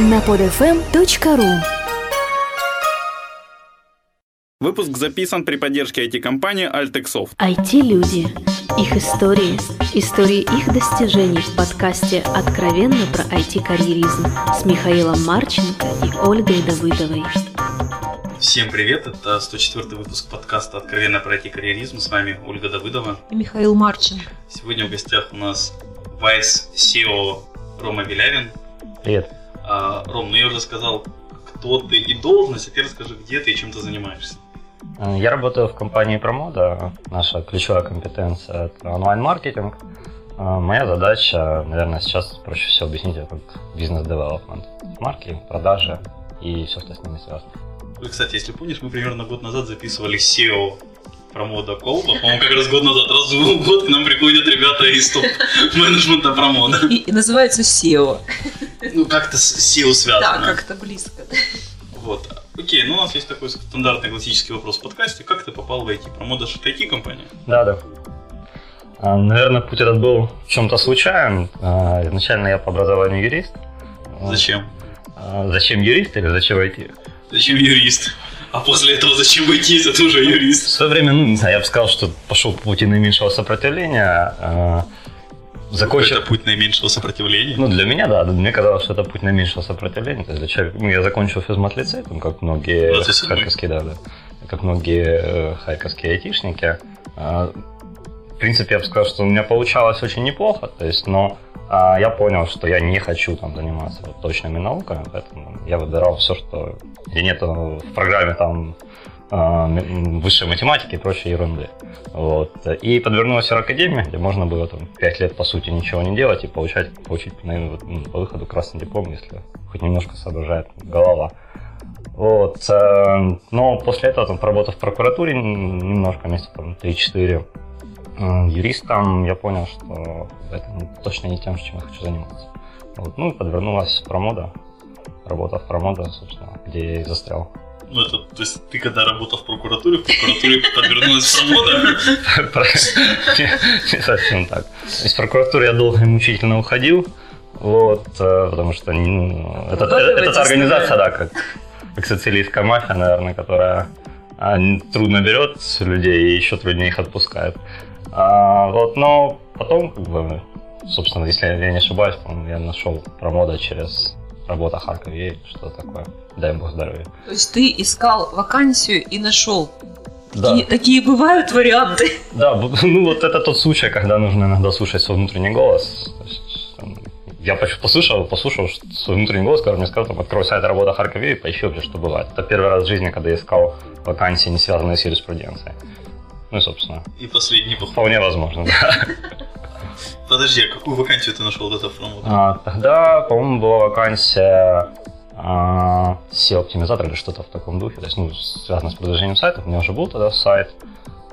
на podfm.ru Выпуск записан при поддержке IT-компании Altexoft. IT-люди. Их истории. Истории их достижений в подкасте «Откровенно про IT-карьеризм» с Михаилом Марченко и Ольгой Давыдовой. Всем привет, это 104 выпуск подкаста «Откровенно про IT-карьеризм». С вами Ольга Давыдова. И Михаил Марченко. Сегодня в гостях у нас Vice CEO Рома Белявин. Привет. А, Ром, ну я уже сказал, кто ты и должность, а ты расскажи, где ты и чем ты занимаешься. Я работаю в компании Промода. Наша ключевая компетенция – это онлайн-маркетинг. Э, моя задача, наверное, сейчас проще всего объяснить, это как бизнес-девелопмент. Маркетинг, продажи и все, что с ними связано. Вы, кстати, если помнишь, мы примерно год назад записывали SEO промода Колба. По-моему, как раз год назад. Раз в год к нам приходят ребята из топ-менеджмента промода. И, и называется SEO. Ну, как-то с SEO связано. Да, как-то близко. Вот. Окей, ну у нас есть такой стандартный классический вопрос в подкасте. Как ты попал в IT? Промода же IT-компания? Да, да. А, наверное, путь этот был в чем-то случайен. А, изначально я по образованию юрист. Зачем? А, зачем юрист или зачем IT? Зачем юрист? А после этого зачем войти, если ты уже юрист? В свое время, ну, не знаю, я бы сказал, что пошел по пути наименьшего сопротивления. Закончил... Это путь наименьшего сопротивления? Ну, для меня, да. Мне казалось, что это путь наименьшего сопротивления. То есть для человека... ну, я закончил физмат-лицей, там, как многие 27. харьковские, да, да, как многие э, харьковские айтишники. А, в принципе, я бы сказал, что у меня получалось очень неплохо, то есть, но а, я понял, что я не хочу там заниматься вот, точными науками, поэтому я выбирал все, что где нет в программе там высшей математики и прочей ерунды. Вот. И подвернулась Академия, где можно было там 5 лет, по сути, ничего не делать и получать, получить наверное, ну, по выходу красный диплом, если хоть немножко соображает голова. Вот. Э, но после этого, там, поработав в прокуратуре немножко, месяца там 3-4, юристом, я понял, что это точно не тем, чем я хочу заниматься. Вот. Ну, подвернулась промода, работа в промода, собственно, где я и застрял. Ну, это, то есть, ты когда работал в прокуратуре, в прокуратуре подвернулась промода? Не совсем так. Из прокуратуры я долго и мучительно уходил, вот, э, потому что ну, это, это та организация, да, как, как сицилийская мафия, наверное, которая а, трудно берет людей и еще труднее их отпускает. А, вот, но потом, как бы, собственно, если я не ошибаюсь, я нашел промода через работа Харькове, что такое. Дай бог здоровья. То есть ты искал вакансию и нашел да. Такие, такие бывают варианты. Да, ну вот это тот случай, когда нужно иногда слушать свой внутренний голос. Есть, там, я послушал, послушал свой внутренний голос, который мне сказал, там, открой сайт работа Харькове и поищи вообще, что бывает. Это первый раз в жизни, когда я искал вакансии, не связанные с юриспруденцией. Ну и, собственно. И последний поход. Вполне возможно, да. Подожди, а какую вакансию ты нашел вот это а, Тогда, по-моему, была вакансия а, SEO-оптимизатор или что-то в таком духе. То есть, ну, связано с продвижением сайтов. У меня уже был тогда сайт,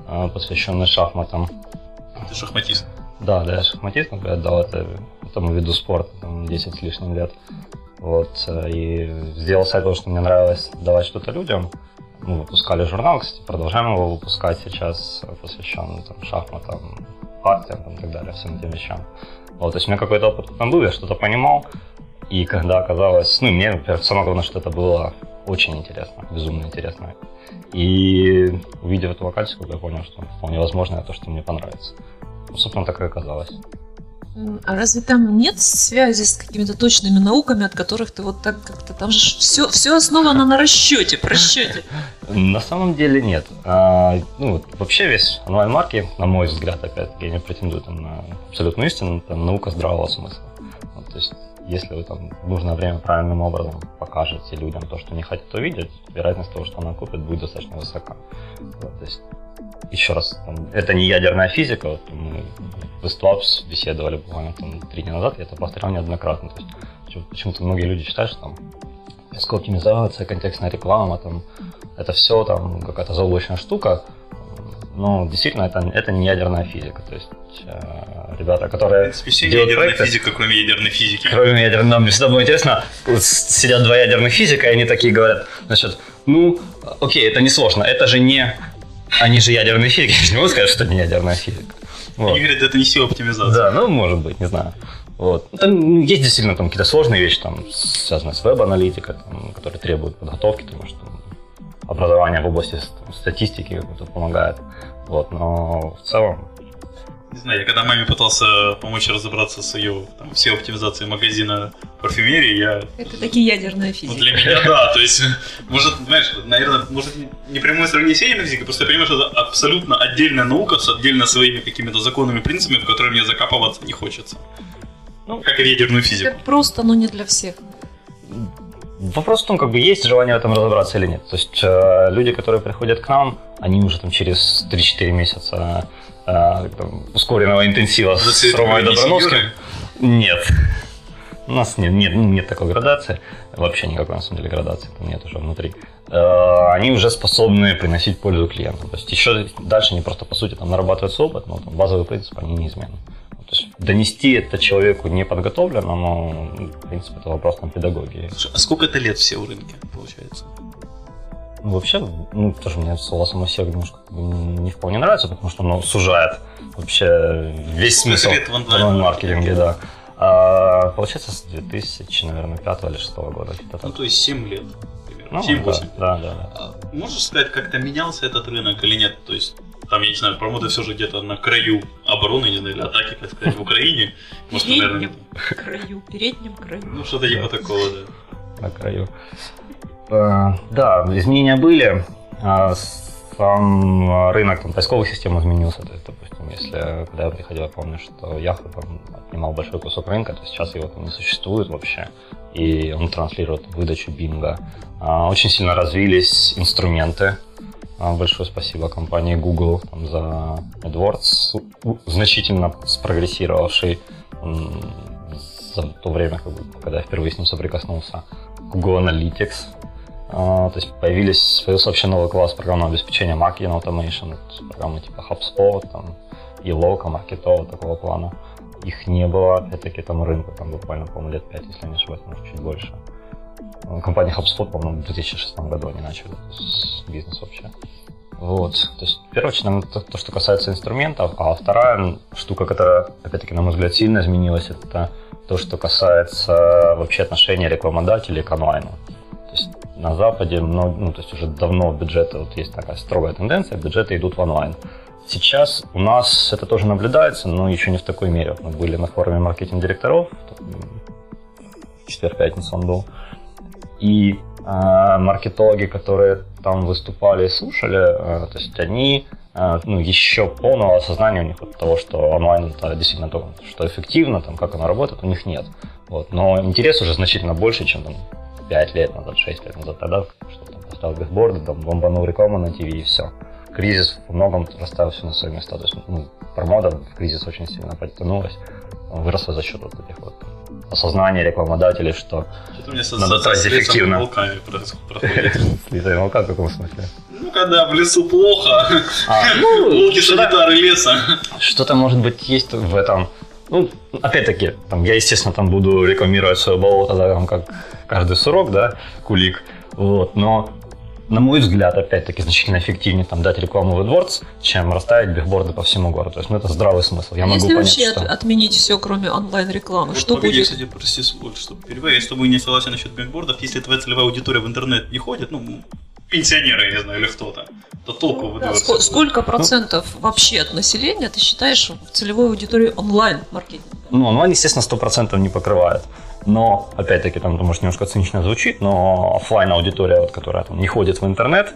а, посвященный шахматам. Ты шахматист? Да, да, я шахматист, я отдал это, этому виду спорта там, 10 с лишним лет. Вот, э, и сделал сайт, потому что мне нравилось давать что-то людям мы выпускали журнал, кстати, продолжаем его выпускать сейчас, посвященный там, шахматам, партиям там, и так далее, всем этим вещам. Вот, то есть у меня какой-то опыт там был, я что-то понимал, и когда оказалось, ну, мне, например, самое главное, что это было очень интересно, безумно интересно. И увидев эту вакансию, я понял, что вполне возможно это то, что мне понравится. Ну, собственно, так и оказалось. А разве там нет связи с какими-то точными науками, от которых ты вот так как-то... Там же все, все основано на расчете, просчете. На самом деле нет. А, ну, вообще весь онлайн-маркетинг, на мой взгляд, опять-таки, не претендую там, на абсолютную истину, там наука здравого смысла. Вот, то есть если вы там в нужное время правильным образом покажете людям то, что не хотят увидеть, вероятность того, что она купит, будет достаточно высока. Вот, то есть еще раз, там, это не ядерная физика, вот мы в Eastwabs беседовали буквально там, три дня назад, я это повторял неоднократно. То есть, почему-то многие люди считают, что там оптимизация, контекстная реклама, там, это все там какая-то заоблачная штука. Но действительно, это, это не ядерная физика. То есть э, ребята, которые. В принципе, все ядерная проекты, физика, кроме ядерной физики. Кроме ядерной. Нам всегда было интересно, сидят два ядерных физика, и они такие говорят, значит, ну, окей, это не сложно, это же не они же ядерные физики, я не могу сказать, что не ядерная физика. Вот. Они говорят, это не сила оптимизации. Да, ну, может быть, не знаю. Вот. Ну, Там есть действительно там какие-то сложные вещи, там, связанные с веб-аналитикой, которые требуют подготовки, потому что образование в области статистики помогает. Вот. Но в целом Не знаю, я когда маме пытался помочь разобраться с ее там, всей оптимизацией магазина парфюмерии, я Это такие ядерная Ну, физика. для меня, да, то есть, может, знаешь, наверное, может, не прямое сравнение с ядерной физикой, просто я понимаю, что это абсолютно отдельная наука с отдельно своими какими-то законами, принципами, в которые мне закапываться не хочется. Ну, как и в ядерную физику. Это просто, но не для всех. Вопрос в том, как бы есть желание в этом разобраться или нет. То есть э, люди, которые приходят к нам, они уже там через 3-4 месяца э, там, ускоренного интенсива с Ромой Доброновским. Нет. У нас нет, нет, нет такой градации. Вообще никакой, на самом деле, градации там нет уже внутри. Э, Они уже способны приносить пользу клиенту. То есть еще дальше они просто, по сути, там нарабатывают опыт, но там, базовый принцип, они неизменны. То есть донести это человеку неподготовленному, в принципе, это вопрос там, педагогии. Слушай, а сколько это лет все в рынке, получается? Ну, вообще, ну, тоже мне слово самосек немножко не вполне нравится, потому что оно сужает вообще весь смысл онлайн-маркетинге, да. А, получается, с 2000, наверное, 5 или 6 года. где-то Ну, так. то есть 7 лет, примерно. Ну, 7-8. да, да, да. А Можешь сказать, как-то менялся этот рынок или нет? То есть, там, я не знаю, промоты все же где-то на краю обороны, не знаю, или атаки, как сказать, в Украине. Может, наверное, Переднем краю, переднем краю. ну, что-то типа такого, да. на краю. А, Да, изменения были. А, Сам рынок там, поисковых систем изменился. То есть, допустим, если когда я приходил, я помню, что Yahoo там отнимал большой кусок рынка, то сейчас его там не существует вообще. И он транслирует выдачу бинга. А, Очень сильно развились инструменты. А, Большое спасибо компании Google там, за AdWords, значительно спрогрессировавший за то время, когда я впервые с ним соприкоснулся. Google Analytics. А, то есть появились, появился вообще новый класс программного обеспечения Marketing Automation, программы типа HubSpot, там, Eloka, Marketo, такого плана. Их не было, опять-таки, там рынку, там буквально, по-моему, лет 5, если не ошибаюсь, может, чуть больше. А, Компания HubSpot, по-моему, в 2006 году они начали бизнес вообще. Вот. То есть, наверное, то, то, что касается инструментов, а вторая штука, которая, опять-таки, на мой взгляд, сильно изменилась, это то, что касается вообще отношения рекламодателей к онлайну. На Западе, ну, ну, то есть уже давно бюджеты, вот есть такая строгая тенденция, бюджеты идут в онлайн. Сейчас у нас это тоже наблюдается, но еще не в такой мере. Мы были на форуме маркетинг-директоров, в четверг-пятницу он был, и а, маркетологи, которые там выступали и слушали, а, то есть они а, ну, еще полного осознания у них от того, что онлайн это действительно то, что эффективно, там, как оно работает, у них нет. Вот. Но интерес уже значительно больше, чем там, 5 лет назад, 6 лет назад, тогда, что там поставил бигборды, там, бомбанул рекламу на ТВ и все. Кризис во многом расставил все на свои места. То есть, ну, промода в кризис очень сильно подтянулась, выросла за счет вот этих вот осознания рекламодателей, что Что-то у меня Надо тратить с эффективно. волками проходит. Слизай волка в каком смысле? Ну, когда в лесу плохо, А, волки что-то- санитары леса. Что-то, может быть, есть в этом. Ну, опять-таки, там, я, естественно, там буду рекламировать свое болото, да, там, как каждый сурок, да, кулик. Вот, но, на мой взгляд, опять-таки, значительно эффективнее там, дать рекламу в AdWords, чем расставить бигборды по всему городу. То есть, ну, это здравый смысл. Я могу Если понять, вообще что... от- отменить все, кроме онлайн-рекламы, Вот что погоди, будет? кстати, прости, вот, чтобы перебиваю, я с тобой не согласен насчет бигбордов. Если твоя целевая аудитория в интернет не ходит, ну, пенсионеры, я не знаю, или кто-то, то толку в Да, ско- сколько процентов вообще от населения ты считаешь в целевой аудитории онлайн-маркетинга? Ну, онлайн, естественно, 100% не покрывает. Но, опять-таки, там, может, немножко цинично звучит, но оффлайн аудитория, вот, которая там, не ходит в интернет,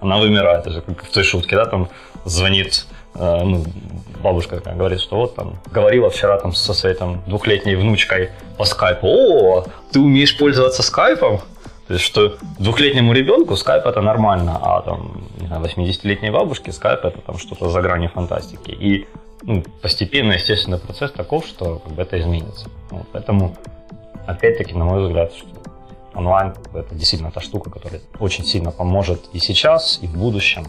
она вымирает. Это же как в той шутке, да, там звонит э, ну, бабушка такая говорит, что вот там говорила вчера там со своей там двухлетней внучкой по скайпу. О, ты умеешь пользоваться скайпом? То есть, что двухлетнему ребенку скайп это нормально, а там, не знаю, 80-летней бабушке скайп это там что-то за гранью фантастики. И ну, постепенно, естественный процесс таков, что как бы, это изменится. Вот, поэтому, опять-таки, на мой взгляд, что онлайн это действительно та штука, которая очень сильно поможет и сейчас, и в будущем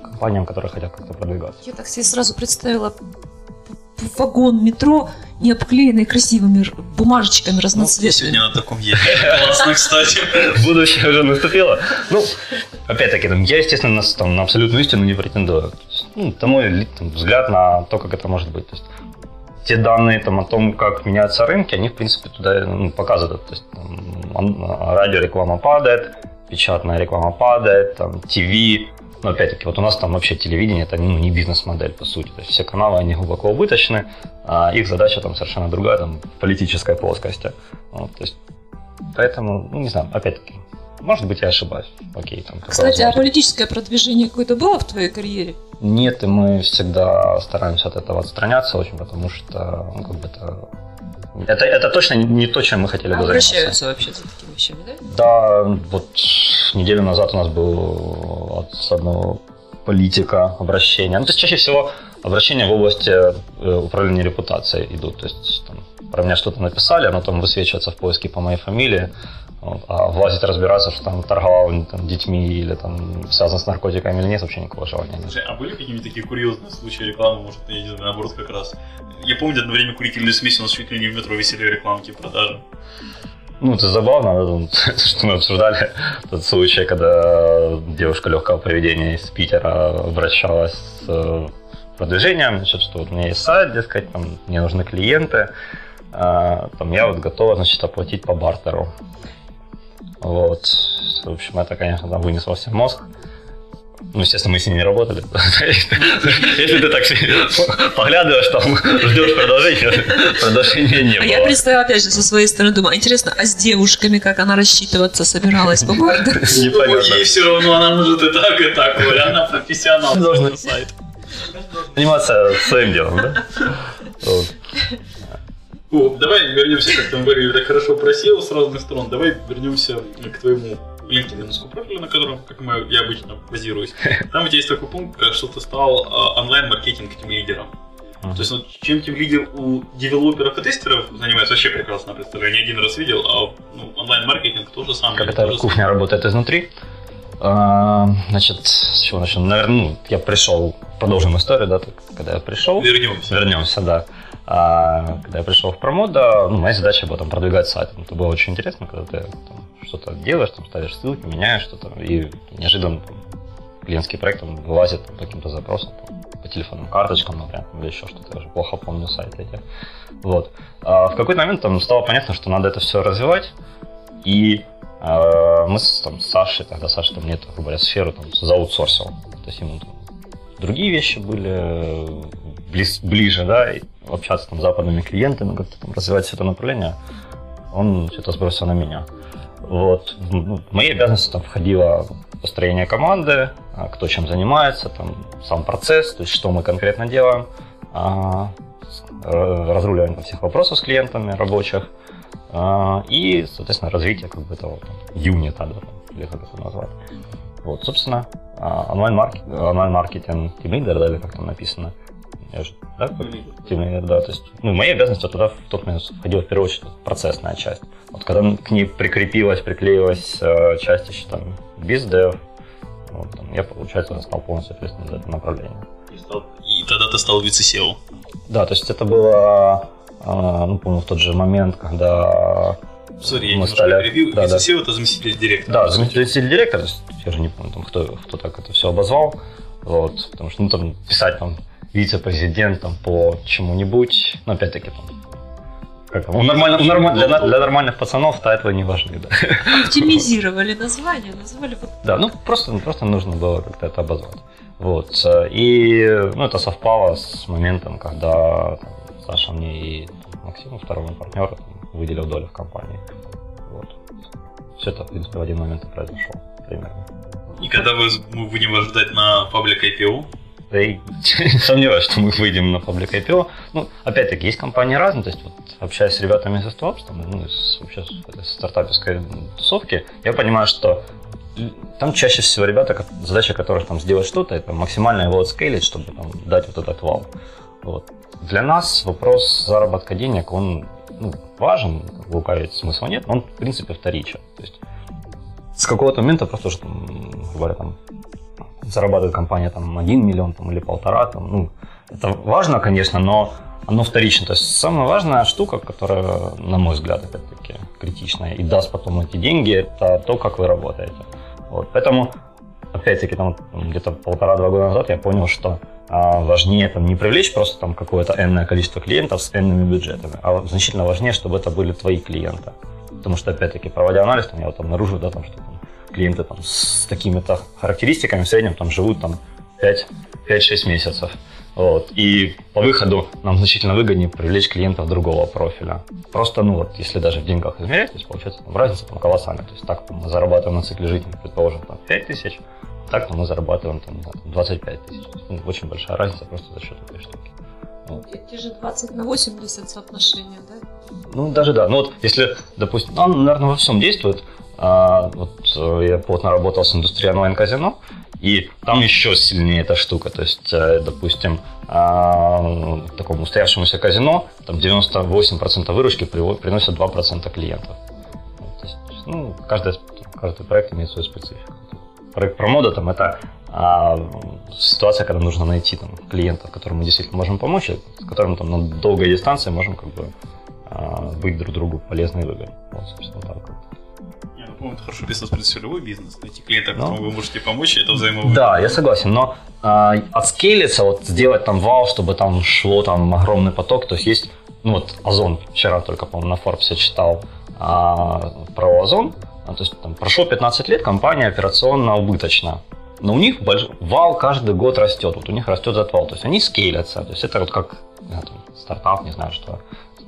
компаниям, которые хотят как-то продвигаться. Я так себе сразу представила вагон метро, не обклеенный красивыми бумажечками Ну, я разноцветными. сегодня на таком еду. Классно, кстати. Будущее уже наступило. Ну, опять-таки, там, я, естественно, на, там, на абсолютную истину не претендую. Ну, это мой там, взгляд на то, как это может быть. То есть, те данные там, о том, как меняются рынки, они, в принципе, туда ну, показывают. То есть, там, радиореклама падает, печатная реклама падает, там, ТВ, но опять-таки, вот у нас там вообще телевидение это ну, не бизнес-модель, по сути. То есть все каналы, они глубоко убыточны, а их задача там совершенно другая, там, в политической плоскости. Вот, то есть, поэтому, ну, не знаю, опять-таки, может быть, я ошибаюсь. Окей, там, Кстати, а политическое продвижение какое-то было в твоей карьере? Нет, и мы всегда стараемся от этого отстраняться очень, потому что, ну, как бы это это, это точно не то, чем мы хотели бы заниматься. Обращаются вообще за такими вещами, да? Да, вот неделю назад у нас был от одного политика обращения. Ну, то есть чаще всего обращения в области э, управления репутацией идут. То есть там, про меня что-то написали, оно там высвечивается в поиске по моей фамилии. Вот. А влазить разбираться, что там торговал там, детьми или там связан с наркотиками или нет, вообще никакого желания нет. Слушай, а были какие-нибудь такие курьезные случаи рекламы, может, я не знаю, наоборот, как раз? Я помню, одно время курительную смесь у нас чуть ли не в метро висели рекламки продажи. Ну, это забавно, что мы обсуждали тот случай, когда девушка легкого поведения из Питера обращалась с э, продвижением, значит, что вот у меня есть сайт, дескать, там, мне нужны клиенты, а, там, я вот готова, значит, оплатить по бартеру. Вот. В общем, это, конечно, там вынесло всем мозг. Ну, естественно, мы с ней не работали. Если ты так поглядываешь, там ждешь продолжения, продолжения не было. А я представила, опять же, со своей стороны, думаю, интересно, а с девушками как она рассчитываться собиралась по бартеру? Непонятно. Ей все равно, она может и так, и так, она профессионал. Должна сайт. Заниматься своим делом, да? О, давай вернемся, как там говорили, так хорошо просел с разных сторон. Давай вернемся к твоему LinkedIn профилю, на котором, как мы, я обычно базируюсь. Там у тебя есть такой пункт, что ты стал а, онлайн-маркетинг тем лидером. Uh-huh. То есть, ну, чем тем лидер у девелоперов и тестеров занимается, вообще прекрасно представляю. Не один раз видел, а ну, онлайн-маркетинг тоже самое. Как эта кухня самое. работает изнутри. А, значит, с чего начнем? Наверное, ну, я пришел, продолжим историю, да, когда я пришел. Вернемся. Вернемся, да. А когда я пришел в промода, ну, моя задача была там продвигать сайт. Это было очень интересно, когда ты там, что-то делаешь, там, ставишь ссылки, меняешь что-то, и неожиданно там, клиентский проект там, вылазит по каким-то запросам, там, по телефонным карточкам, например, или еще что-то. Я уже плохо помню сайты эти. Вот. А в какой-то момент там стало понятно, что надо это все развивать, и э, мы с, там, с Сашей, тогда Саша там нет, грубо говоря, сферу там, зааутсорсил. То есть ему там, другие вещи были близ, ближе, да, общаться там, с западными клиентами, как-то там развивать все это направление, он все это сбросил на меня. Вот. Ну, в мои обязанности там входило построение команды, а, кто чем занимается, там, сам процесс, то есть что мы конкретно делаем, а, разруливание всех вопросов с клиентами рабочих а, и, соответственно, развитие как бы этого там, юнита, да, или как это назвать. Вот, собственно, онлайн-маркетинг, онлайн-маркетинг Leader, да, или как там написано, я же, да, тем да, то есть, ну, мои обязанности туда в тот момент входила в первую очередь процессная часть. Вот когда к ней прикрепилась, приклеилась э, часть еще там бездев, вот, там, я, получается, стал полностью ответственным за это направление. И, стал, и тогда ты стал вице-SEO? Да, то есть это было, э, ну, помню, в тот же момент, когда Сори, я стали... перебил. Да, вице-SEO да. это заместитель директора. Да, заместитель директора, я же не помню, там, кто, кто так это все обозвал. Вот, потому что, ну, там, писать там вице-президентом по чему-нибудь, но опять-таки как там, у нормально, у норм, для, для нормальных пацанов тайтлы не важны, да. Оптимизировали название, назвали. Да, ну просто, просто нужно было как-то это обозвать. Вот. И ну, это совпало с моментом, когда там, Саша мне и Максиму, второму партнеру, там, выделил долю в компании. Вот. Все это, в принципе, в один момент и произошло примерно. И когда вы, мы будем ожидать на public IPO? Да и сомневаюсь, что мы выйдем на public IPO. Ну, опять-таки, есть компании разные, то есть вот общаясь с ребятами из Stop, ну, из, вообще с стартаперской тусовки, я понимаю, что там чаще всего ребята, задача которых там сделать что-то, это максимально его отскейлить, чтобы там, дать вот этот вал. Вот. Для нас вопрос заработка денег, он ну, важен, лукавить смысла нет, но он, в принципе, вторичен. То есть с какого-то момента просто, что, говоря, там, зарабатывает компания там 1 миллион там, или полтора, там, ну, это важно, конечно, но оно вторично. То есть самая важная штука, которая, на мой взгляд, опять-таки, критичная и даст потом эти деньги, это то, как вы работаете. Вот. Поэтому, опять-таки, там, где-то полтора-два года назад я понял, что а, важнее там не привлечь просто там какое-то энное количество клиентов с энными бюджетами, а значительно важнее, чтобы это были твои клиенты. Потому что, опять-таки, проводя анализ, там, я вот обнаружил, да, там, что там, клиенты там, с такими-то характеристиками в среднем там, живут там, 5-6 месяцев. Вот. И по выходу нам значительно выгоднее привлечь клиентов другого профиля. Просто, ну вот, если даже в деньгах измерять, то есть получается там, разница там, колоссальная. То есть так там, мы зарабатываем на цикле жизни, предположим, там, 5 тысяч, так мы зарабатываем там, 25 тысяч. Ну, очень большая разница просто за счет этой штуки. Вот. Те же 20 на 80 соотношения, да? Ну, даже да. Ну вот, если, допустим, ну, наверное, во всем действует. А, вот э, я плотно работал с индустрией онлайн-казино, и там еще сильнее эта штука. То есть, э, допустим, а, такому устоявшемуся казино там 98% выручки приносят 2% клиентов. То есть, ну, каждый, каждый проект имеет свою специфику. Проект промода там это а, ситуация, когда нужно найти там, клиента, которому мы действительно можем помочь, с которым там, на долгой дистанции можем как бы а, быть друг другу полезны и выгодны. Вот, собственно, так вот. Ну, это хорошо описано, в принципе, любой бизнес. Найти клиента, которому ну, вы можете помочь, это взаимовыгодно. Да, я согласен, но а, отскейлиться, вот сделать там вау, чтобы там шло там огромный поток, то есть есть, ну вот Озон, вчера только, по-моему, на Forbes читал а, про Озон, то есть там прошло 15 лет, компания операционно убыточна. Но у них больш... вал каждый год растет, вот у них растет этот вал, то есть они скейлятся, то есть это вот как знаю, там, стартап, не знаю что,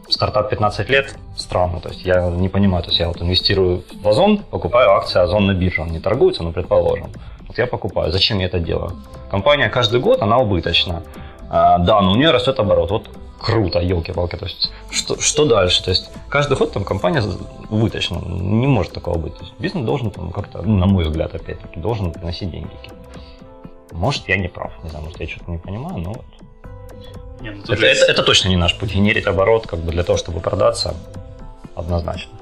стартап 15 лет, странно, то есть я не понимаю, то есть я вот инвестирую в Озон, покупаю акции Озон на бирже, он не торгуется, но предположим, вот я покупаю, зачем я это делаю? Компания каждый год, она убыточна, а, да, но у нее растет оборот, вот круто, елки-палки, то есть что, что дальше, то есть каждый год там компания убыточна, не может такого быть, то есть бизнес должен там как-то, ну, на мой взгляд, опять-таки, должен приносить деньги. Может, я не прав, не знаю, может, я что-то не понимаю, но вот не, ну, это, это, это точно не наш путь. Генерить оборот как бы для того, чтобы продаться, однозначно.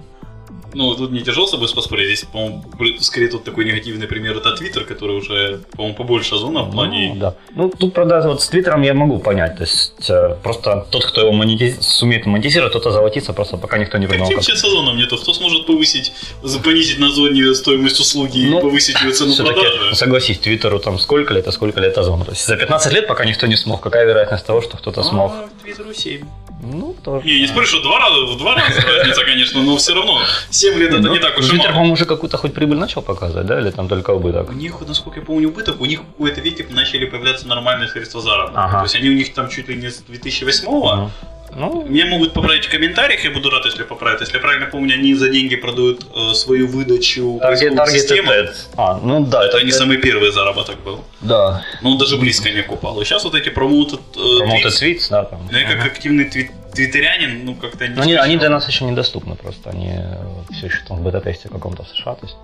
Ну, тут не тяжело с собой поспорить. Здесь, по-моему, скорее тут такой негативный пример это Твиттер, который уже, по-моему, побольше озона в плане. Ну, да. Ну, тут, правда, вот с Твиттером я могу понять. То есть э, просто тот, кто его монетиз... сумеет монетизировать, тот озолотится, просто пока никто не придумал. Каким сейчас озоном нету? Кто сможет повысить, запонизить на зоне стоимость услуги ну, и повысить ее цену продажи? Согласись, Твиттеру там сколько лет, а сколько лет озон. То есть за 15 лет пока никто не смог. Какая вероятность того, что кто-то смог? А, Твиттеру 7. Ну, тоже. Не, не спорю, что два раза, в два раза разница, конечно, но все равно 7 лет это ну, не так уж и Твиттер, по-моему, уже какую-то хоть прибыль начал показывать, да, или там только убыток? У них, насколько я помню, убыток, у них в какой-то веке начали появляться нормальные средства заработка. Ага. То есть они у них там чуть ли не с 2008-го, угу. Ну, Меня могут поправить в комментариях, я буду рад, если поправят. Если я правильно помню, они за деньги продают э, свою выдачу Target, target. А, ну да. Это, это не самый первый заработок был. Да. Ну, он даже близко не окупал. И сейчас вот эти промоты... Э, промоты твитс, да. Там. Ну, я как активный твит, твиттерянин, ну, как-то не... Они, они для нас еще недоступны просто. Они э, все еще там в бета-тесте каком-то в США, то есть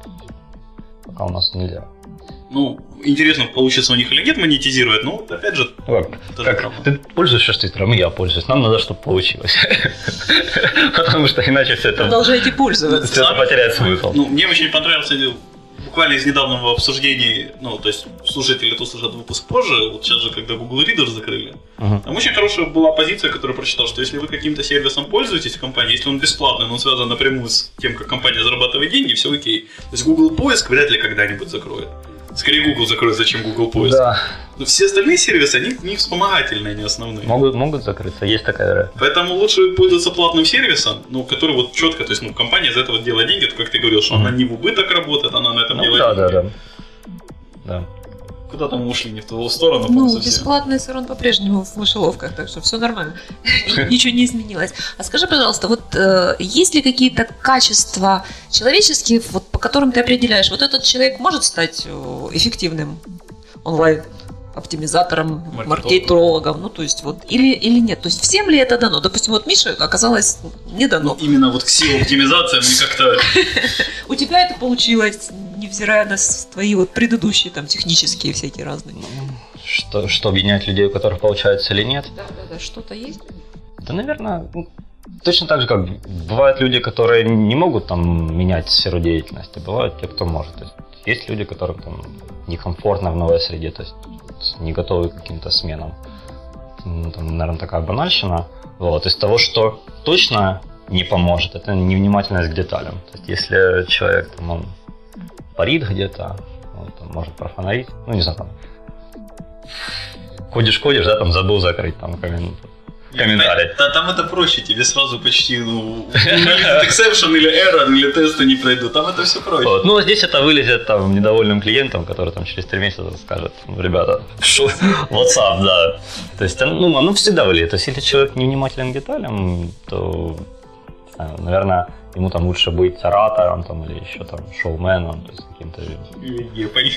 пока у нас нельзя. Ну, интересно, получится у них или нет монетизировать, но опять же... Как, как ты пользуешься Твиттером, и я пользуюсь. Нам надо, чтобы получилось. Потому что иначе все это... Продолжайте пользоваться. Все это потеряет смысл. Ну, мне очень понравился буквально из недавнего обсуждения, ну, то есть слушатели это услышат выпуск позже, вот сейчас же, когда Google Reader закрыли, uh-huh. там очень хорошая была позиция, которую прочитал, что если вы каким-то сервисом пользуетесь в компании, если он бесплатный, но он связан напрямую с тем, как компания зарабатывает деньги, все окей. То есть Google поиск вряд ли когда-нибудь закроет. Скорее Google закроет, зачем Google поиск. Да. Но все остальные сервисы, они не вспомогательные, не основные. Могут, могут закрыться, есть такая Поэтому лучше пользоваться платным сервисом, ну, который вот четко, то есть, ну, компания из этого делает деньги, то, как ты говорил, что mm-hmm. она не в убыток работает, она на этом ну, делает да, деньги. Да, да, да куда-то мы ушли не в ту сторону. Ну, бесплатный сырон по-прежнему в мышеловках, так что все нормально. Ничего не изменилось. А скажи, пожалуйста, вот э, есть ли какие-то качества человеческие, вот, по которым ты определяешь, вот этот человек может стать э, эффективным онлайн оптимизатором, маркетологом, ну то есть вот или или нет, то есть всем ли это дано? Допустим, вот Мише оказалось не дано. Ну, именно вот к силе оптимизации мне как-то. У тебя это получилось, невзирая на твои вот предыдущие там технические всякие разные. Что что объединяет людей, у которых получается или нет? Да, да, да, что-то есть. Да, наверное, ну, точно так же, как бывают люди, которые не могут там менять сферу деятельности, бывают те, кто может. То есть, есть люди, которым там некомфортно в новой среде, то есть не готовы к каким-то сменам. Ну, там, наверное, такая банальщина. Вот. Из того, что точно не поможет, это невнимательность к деталям. То есть, если человек там, он парит где-то, он там, может профонарить, ну, не знаю, там, ходишь, ходишь, да, там забыл закрыть там коммент, комментарий. Да, там это проще, тебе сразу почти, ну, exception или error, или тесты не пройдут, там это все проще. Вот. Ну, здесь это вылезет там недовольным клиентам, который там через три месяца скажет, ну, ребята, шо, WhatsApp, да. То есть, ну, оно всегда вылезет. То есть, если человек невнимателен к деталям, то, не наверное, ему там лучше быть оратором там, или еще там шоуменом, то есть каким-то... Понял.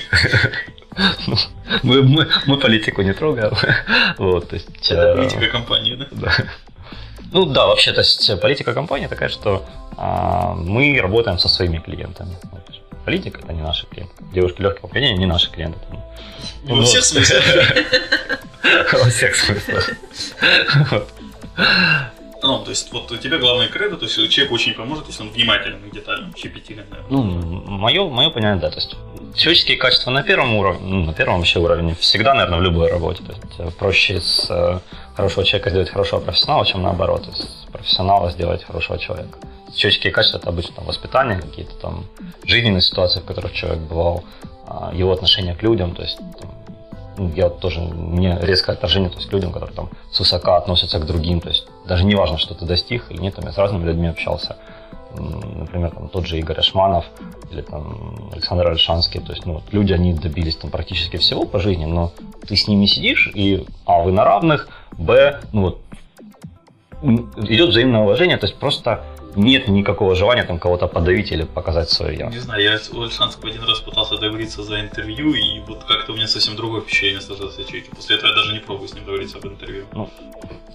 Ну, мы, мы, мы политику не трогаем. Вот, то есть, Это э, политика компании, да? да. Ну да, вообще, то есть политика компании такая, что а, мы работаем со своими клиентами. Политика это не наши клиенты. Девушки легкого поведения не наши клиенты. Ну, во всех смыслах. Во всех смыслах. Ну, то есть, вот у тебя главное кредо, то есть человек очень поможет, если он внимателен к деталям, щепетилен, наверное. Ну, мое, мое понимание, да. То есть человеческие качества на первом уровне, ну, на первом вообще уровне, всегда, наверное, в любой работе. То есть э, проще из э, хорошего человека сделать хорошего профессионала, чем наоборот, из профессионала сделать хорошего человека. Человеческие качества это обычно там, воспитание, какие-то там жизненные ситуации, в которых человек бывал, а, его отношение к людям, то есть там, я тоже, мне резкое отторжение, то есть к людям, которые там свысока относятся к другим, то есть даже не важно, что ты достиг или нет, там я с разными людьми общался, например, там тот же Игорь Ашманов или там Александр Альшанский, то есть ну, вот люди, они добились там практически всего по жизни, но ты с ними сидишь, и а, вы на равных, б, ну вот, идет взаимное уважение, то есть просто нет никакого желания там кого-то подавить или показать свое я. Не знаю, я у Альшанского один раз пытался договориться за интервью, и вот как-то у меня совсем другое впечатление сложилось о человеке. После этого я даже не пробую с ним договориться об интервью. То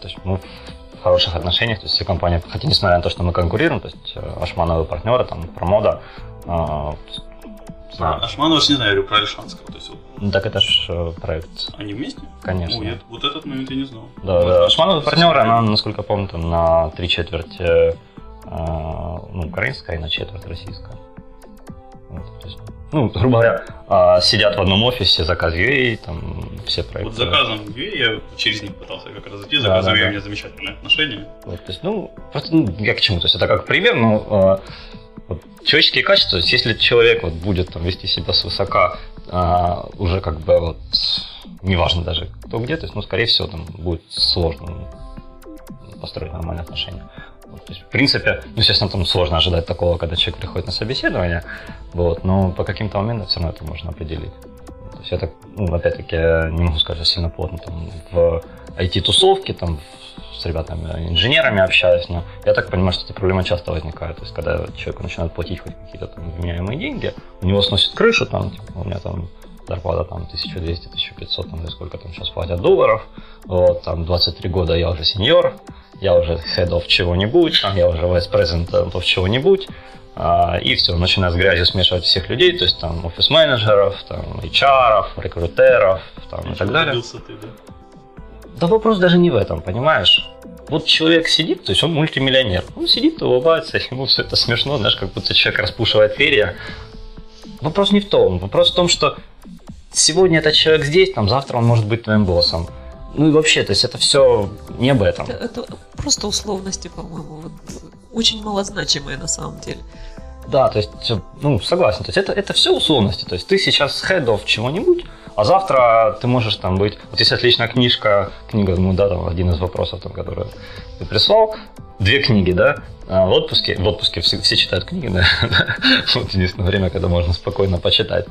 есть мы в хороших отношениях, то есть все компании, хотя несмотря на то, что мы конкурируем, то есть э, Ашмановые партнеры, там, промода, а, А, знаю. Ашманова ж не знаю, я говорю про Альшанского. То есть вот Ну, так это ж э, проект, они вместе? конечно. Ой, я вот этот момент я не знал. Да, Вот, да. совсем партнеры, она, насколько я помню, там на три четверти а, ну, украинская и на четверть российская. Вот, то есть, ну, грубо говоря, а, сидят в одном офисе, заказ UA, там все проекты. Вот заказом UA я через них пытался как раз Да, заказом да, UA да. у меня замечательные отношения. Вот, то есть, ну, просто, ну, я к чему? То есть, это как пример, но э, вот, человеческие качества, то есть, если человек вот, будет там, вести себя свысока, а, уже как бы вот, неважно даже кто где, то есть, ну, скорее всего, там будет сложно построить нормальные отношения. Вот, то есть, в принципе, ну, естественно, там сложно ожидать такого, когда человек приходит на собеседование, вот, но по каким-то моментам все равно это можно определить. То есть я так, ну, опять-таки, не могу сказать, что сильно плотно там в IT-тусовке, там, с ребятами, инженерами общаюсь, но я так понимаю, что эта проблема часто возникает. То есть, когда человеку начинают платить хоть какие-то там деньги, у него сносит крышу, там, типа, у меня там зарплата там 1200-1500, там, или сколько там сейчас платят долларов, вот, там 23 года я уже сеньор, я уже head of чего-нибудь, там, я уже vice president of чего-нибудь, а, и все, начинаю с грязью смешивать всех людей, то есть там офис-менеджеров, там HR, рекрутеров, там, и так далее. Ты, да? Да вопрос даже не в этом, понимаешь? Вот человек сидит, то есть он мультимиллионер. Он сидит, улыбается, ему все это смешно, знаешь, как будто человек распушивает перья. Вопрос не в том. Вопрос в том, что сегодня этот человек здесь, там, завтра он может быть твоим боссом. Ну и вообще, то есть это все не об этом. Это, это просто условности, по-моему, вот, очень малозначимые на самом деле. Да, то есть, ну, согласен. То есть это, это все условности. То есть ты сейчас head of чего-нибудь, а завтра ты можешь там быть... Вот есть отличная книжка, книга, ну да, там один из вопросов, там, который ты прислал. Две книги, да? А, В отпуске, в отпуске все, все читают книги, да? Вот единственное время, когда можно спокойно почитать.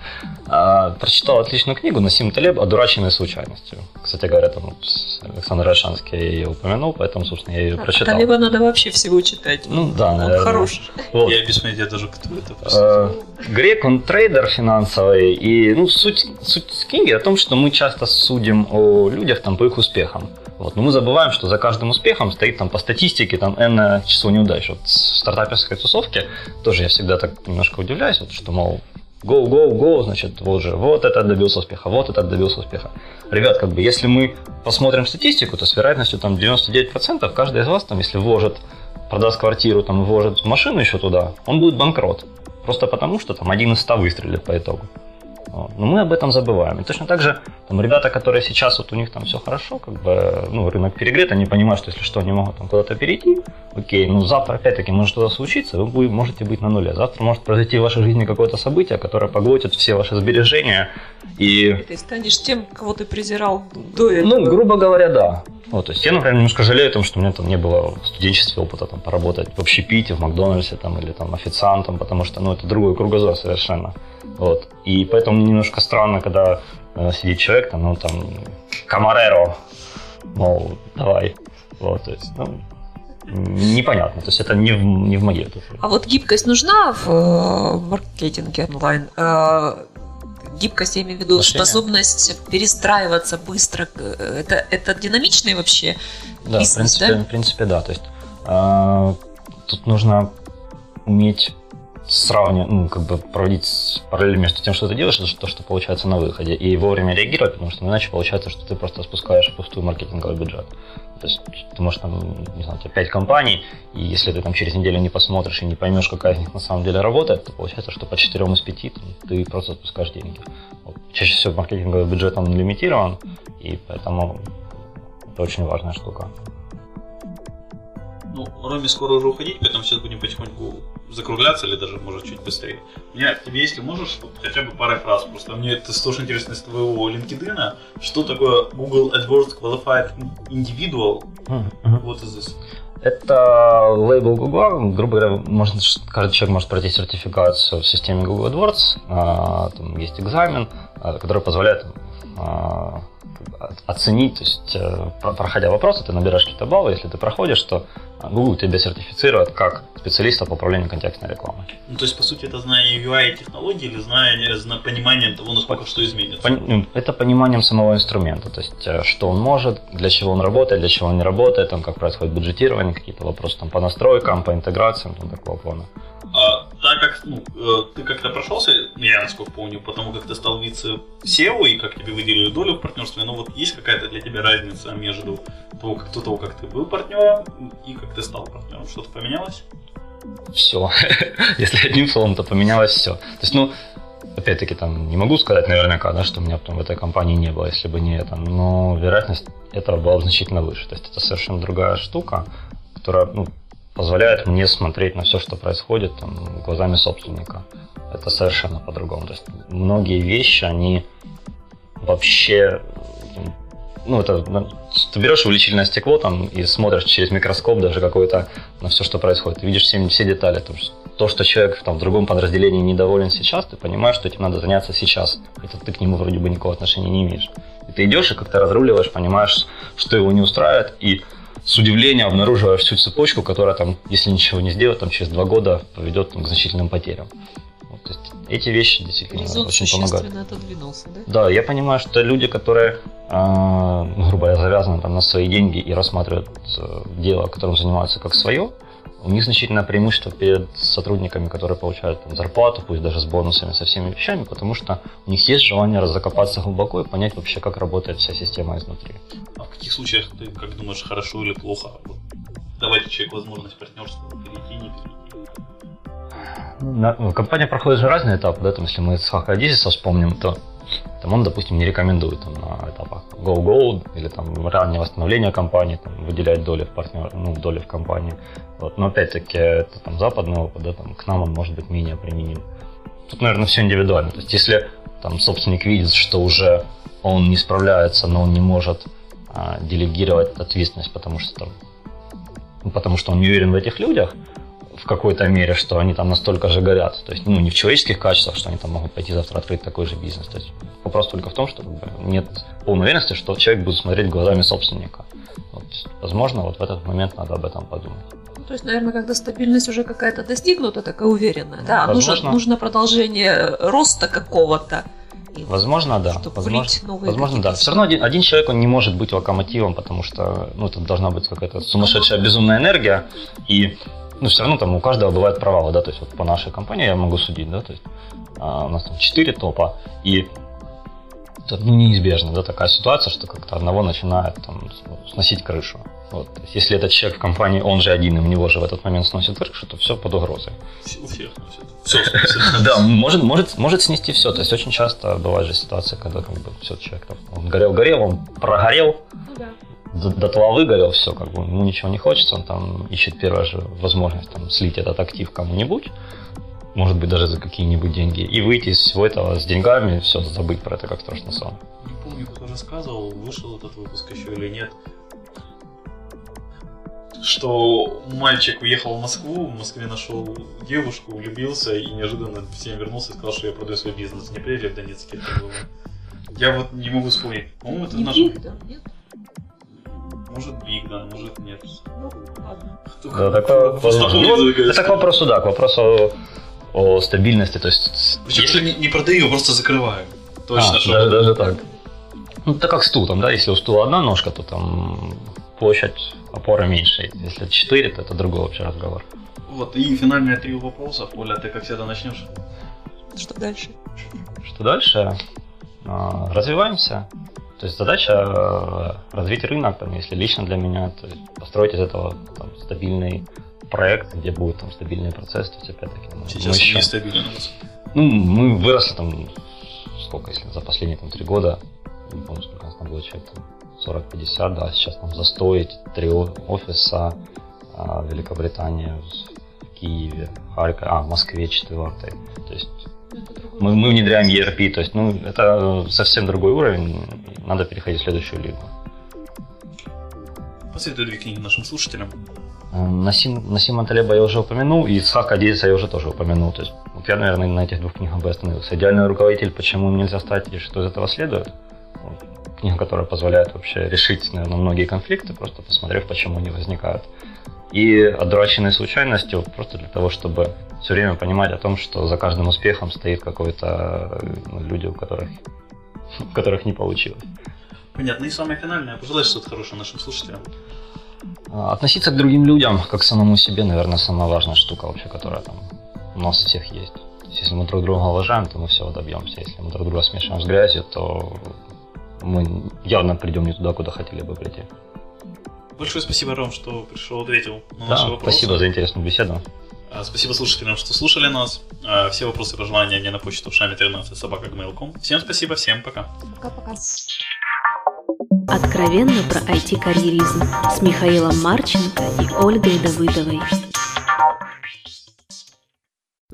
А, Прочитал отличную книгу Насим Талеб «Одураченные случайностью». Кстати говоря, там Александр Альшанский ее упомянул, поэтому, собственно, я ее прочитал. Талиба надо вообще всего читать. Ну да, Он наверное. хороший. Вот. Я без понятия даже, кто это. Э, Грек, он трейдер финансовый, и ну, суть, суть книги о том, что мы часто судим о людях там, по их успехам. Вот. Но мы забываем, что за каждым успехом стоит там по статистике там n число неудач. Вот в стартаперской тусовке тоже я всегда так немножко удивляюсь, вот, что, мол, go, go, go, значит, вот же, вот этот добился успеха, вот этот добился успеха. Ребят, как бы, если мы посмотрим статистику, то с вероятностью там 99% каждый из вас, там, если вложит, продаст квартиру, там, вложит машину еще туда, он будет банкрот. Просто потому, что там один из ста выстрелит по итогу. Но мы об этом забываем. И точно так же там, ребята, которые сейчас вот у них там все хорошо, как бы, ну, рынок перегрет, они понимают, что если что, они могут там куда-то перейти. Окей, ну завтра опять-таки может что-то случиться, вы можете быть на нуле. Завтра может произойти в вашей жизни какое-то событие, которое поглотит все ваши сбережения. И... Ты станешь тем, кого ты презирал до этого. Ну, грубо говоря, да. Вот, то есть я, например, немножко жалею о том, что у меня там не было в студенчестве опыта там, поработать в общепите, в Макдональдсе там, или там официантом, потому что ну, это другой кругозор совершенно. Вот. И поэтому немножко странно, когда э, сидит человек, там, ну там, Камареро, мол, давай. Вот, то есть, ну, непонятно. То есть это не в, не в моей душе. А вот гибкость нужна в э, маркетинге онлайн? Э, гибкость, я имею в виду Отношения. способность перестраиваться быстро. э, Это, это динамичный вообще Да, в бизнес, принципе, да? в принципе, да. То есть а, тут нужно уметь сравнивать, ну, как бы проводить параллель между тем, что ты делаешь, и то, что получается на выходе, и вовремя реагировать, потому что иначе получается, что ты просто спускаешь пустую маркетинговый бюджет. То есть ты можешь там, не знаю, у тебя 5 компаний, и если ты там через неделю не посмотришь и не поймешь, какая из них на самом деле работает, то получается, что по 4 из 5 ты просто спускаешь деньги. Вот. Чаще всего маркетинговый бюджет он лимитирован, и поэтому это очень важная штука. Ну, Роме скоро уже уходить, поэтому сейчас будем потихоньку закругляться или даже, может, чуть быстрее. У меня к тебе, если можешь, вот хотя бы парой фраз, просто мне это тоже интересно из твоего LinkedIn, что такое Google AdWords Qualified Individual, what is this? Это лейбл Google, грубо говоря, можно, каждый человек может пройти сертификацию в системе Google AdWords, а, там есть экзамен, а, который позволяет оценить, то есть э, про- проходя вопросы, ты набираешь какие-то баллы, если ты проходишь, то Google тебя сертифицирует как специалиста по управлению контекстной рекламой. Ну, то есть, по сути, это знание UI и технологий или знание, зна- понимание того, насколько что изменится? Пон- ну, Это пониманием самого инструмента, то есть э, что он может, для чего он работает, для чего он не работает, там, как происходит бюджетирование, какие-то вопросы там, по настройкам, по интеграциям, там, такого плана. А, как ну, э, ты как-то прошелся, я насколько помню, потому как ты стал вице-SEO и как тебе выделили долю в партнерстве, но вот есть какая-то для тебя разница между того, как, того, как ты был партнером и как ты стал партнером? Что-то поменялось? все. Если одним словом, то поменялось все. То есть, ну, опять-таки, там, не могу сказать наверняка, да, что меня там в этой компании не было, если бы не это, но вероятность этого была значительно выше. То есть, это совершенно другая штука, которая, ну, позволяет мне смотреть на все, что происходит, там, глазами собственника. Это совершенно по-другому. То есть, многие вещи, они вообще ну, это, ты берешь увеличительное стекло там и смотришь через микроскоп даже какой-то на все, что происходит. Ты видишь все, все детали. То, то, что человек там, в другом подразделении недоволен сейчас, ты понимаешь, что этим надо заняться сейчас. Хотя ты к нему вроде бы никакого отношения не имеешь. И ты идешь и как-то разруливаешь, понимаешь, что его не устраивает, и с удивлением обнаруживаешь всю цепочку, которая там, если ничего не сделать, там через два года поведет там, к значительным потерям. Вот, то есть эти вещи действительно Горизонт очень помогают. отодвинулся, да? Да, я понимаю, что люди, которые, э, грубо говоря, завязаны там, на свои деньги и рассматривают э, дело, которым занимаются как свое, у них значительное преимущество перед сотрудниками, которые получают там, зарплату, пусть даже с бонусами, со всеми вещами, потому что у них есть желание разокопаться глубоко и понять вообще, как работает вся система изнутри. А в каких случаях ты как думаешь, хорошо или плохо вот, давать человеку возможность партнерства, перейти, не перейти? На- ну, компания проходит же разные этапы, да, там, если мы с Хакадизиса вспомним, то там он, допустим, не рекомендует там, на этапах go-go или там раннее восстановление компании, там, выделять доли в партнер, ну, доли в компании. Вот. Но опять-таки это там западный опыт, да, там, к нам он может быть менее применим. Тут, наверное, все индивидуально. То есть, если там собственник видит, что уже он не справляется, но он не может а, делегировать ответственность, потому что там, ну, потому что он не уверен в этих людях, в какой-то мере, что они там настолько же горят. То есть, ну, не в человеческих качествах, что они там могут пойти завтра открыть такой же бизнес. То есть, вопрос только в том, что как бы, нет полной уверенности, что человек будет смотреть глазами собственника. Вот, возможно, вот в этот момент надо об этом подумать. Ну, то есть, наверное, когда стабильность уже какая-то достигнута, такая уверенная, да, Возможно. нужно, нужно продолжение роста какого-то. Возможно, да. Возможно, возможно да. Все равно один, один человек, он не может быть локомотивом, потому что, ну, это должна быть какая-то сумасшедшая безумная энергия, и, ну, все равно там у каждого бывают провалы, да, то есть вот по нашей компании я могу судить, да, то есть а, у нас там 4 топа, и это ну, неизбежно, да, такая ситуация, что как-то одного начинает там, сносить крышу. Вот. Если этот человек в компании, он же один, и у него же в этот момент сносит крышу, то все под угрозой. У всех все. Да, может, может, может снести все. То есть очень часто бывает же ситуация, когда как бы все человек там, он горел, горел, он прогорел, до, до тла выгорел, все, как бы ему ничего не хочется, он там ищет первая же возможность там, слить этот актив кому-нибудь, может быть, даже за какие-нибудь деньги, и выйти из всего этого с деньгами, все, забыть про это как страшный сон. Не помню, кто рассказывал, вышел этот выпуск еще или нет, что мальчик уехал в Москву, в Москве нашел девушку, влюбился и неожиданно всем вернулся и сказал, что я продаю свой бизнес Днепре или в Донецке. Это было. Я вот не могу вспомнить. По-моему, это Не наш... Нет? Может Биг, да, может нет. Ну, ладно. Да, такое, это к вопросу, да, к вопросу о стабильности, то есть... Причем если- не, не продаю, просто закрываю. Точно, А, что... даже, даже так. Ну, это как стул, там, да, если у стула одна ножка, то там площадь опоры меньше. Если четыре, то это другой вообще разговор. Вот, и финальные три вопроса. Оля, ты как всегда начнешь? Что дальше? Что дальше? А, Развиваемся. То есть задача э, развить рынок, там, если лично для меня, то есть построить из этого там, стабильный проект, где будут там стабильные процессы, то есть опять-таки мы- Сейчас еще- нестабилен у нас. Ну, мы выросли там, сколько, если за последние там три года, не помню, сколько у нас там было человек, там 40-50, да, сейчас там застой, три офиса, а, в Великобритании, в Киеве, Харькове, а, в Москве четвертый. То есть мы, мы внедряем ERP, то есть, ну, это совсем другой уровень, надо переходить в следующую лигу. Посоветуй две книги нашим слушателям. Э, Насим, Насима Талеба я уже упомянул, и Исхака Адизиса я уже тоже упомянул. То есть, вот я, наверное, на этих двух книгах бы остановился. «Идеальный руководитель. Почему им нельзя стать и что из этого следует?» Вот, Книга, которая позволяет вообще решить, наверное, многие конфликты, просто посмотрев, почему они возникают. И «Одураченные случайностью» просто для того, чтобы все время понимать о том, что за каждым успехом стоит какой-то ну, люди, у которых, у которых не получилось. Понятно. И самое финальное. Пожелай что-то хорошее нашим слушателям. А, Относиться к другим людям, как к самому себе, наверное, самая важная штука вообще, которая там у нас всех есть. Есть, если мы друг друга уважаем, то мы всего добьемся. Если мы друг друга смешиваем с грязью, то мы явно придем не туда, куда хотели бы прийти. Большое спасибо, Ром, что пришел, ответил на Да, наши вопросы. спасибо за интересную беседу. А, Спасибо слушателям, что слушали нас. А, Все вопросы и пожелания мне на почту в шаме 13 собака Всем спасибо, всем пока. Пока-пока. Откровенно про IT-карьеризм с Михаилом Марченко и Ольгой Давыдовой.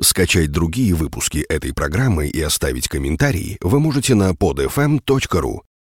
Скачать другие выпуски этой программы и оставить комментарии вы можете на podfm.ru.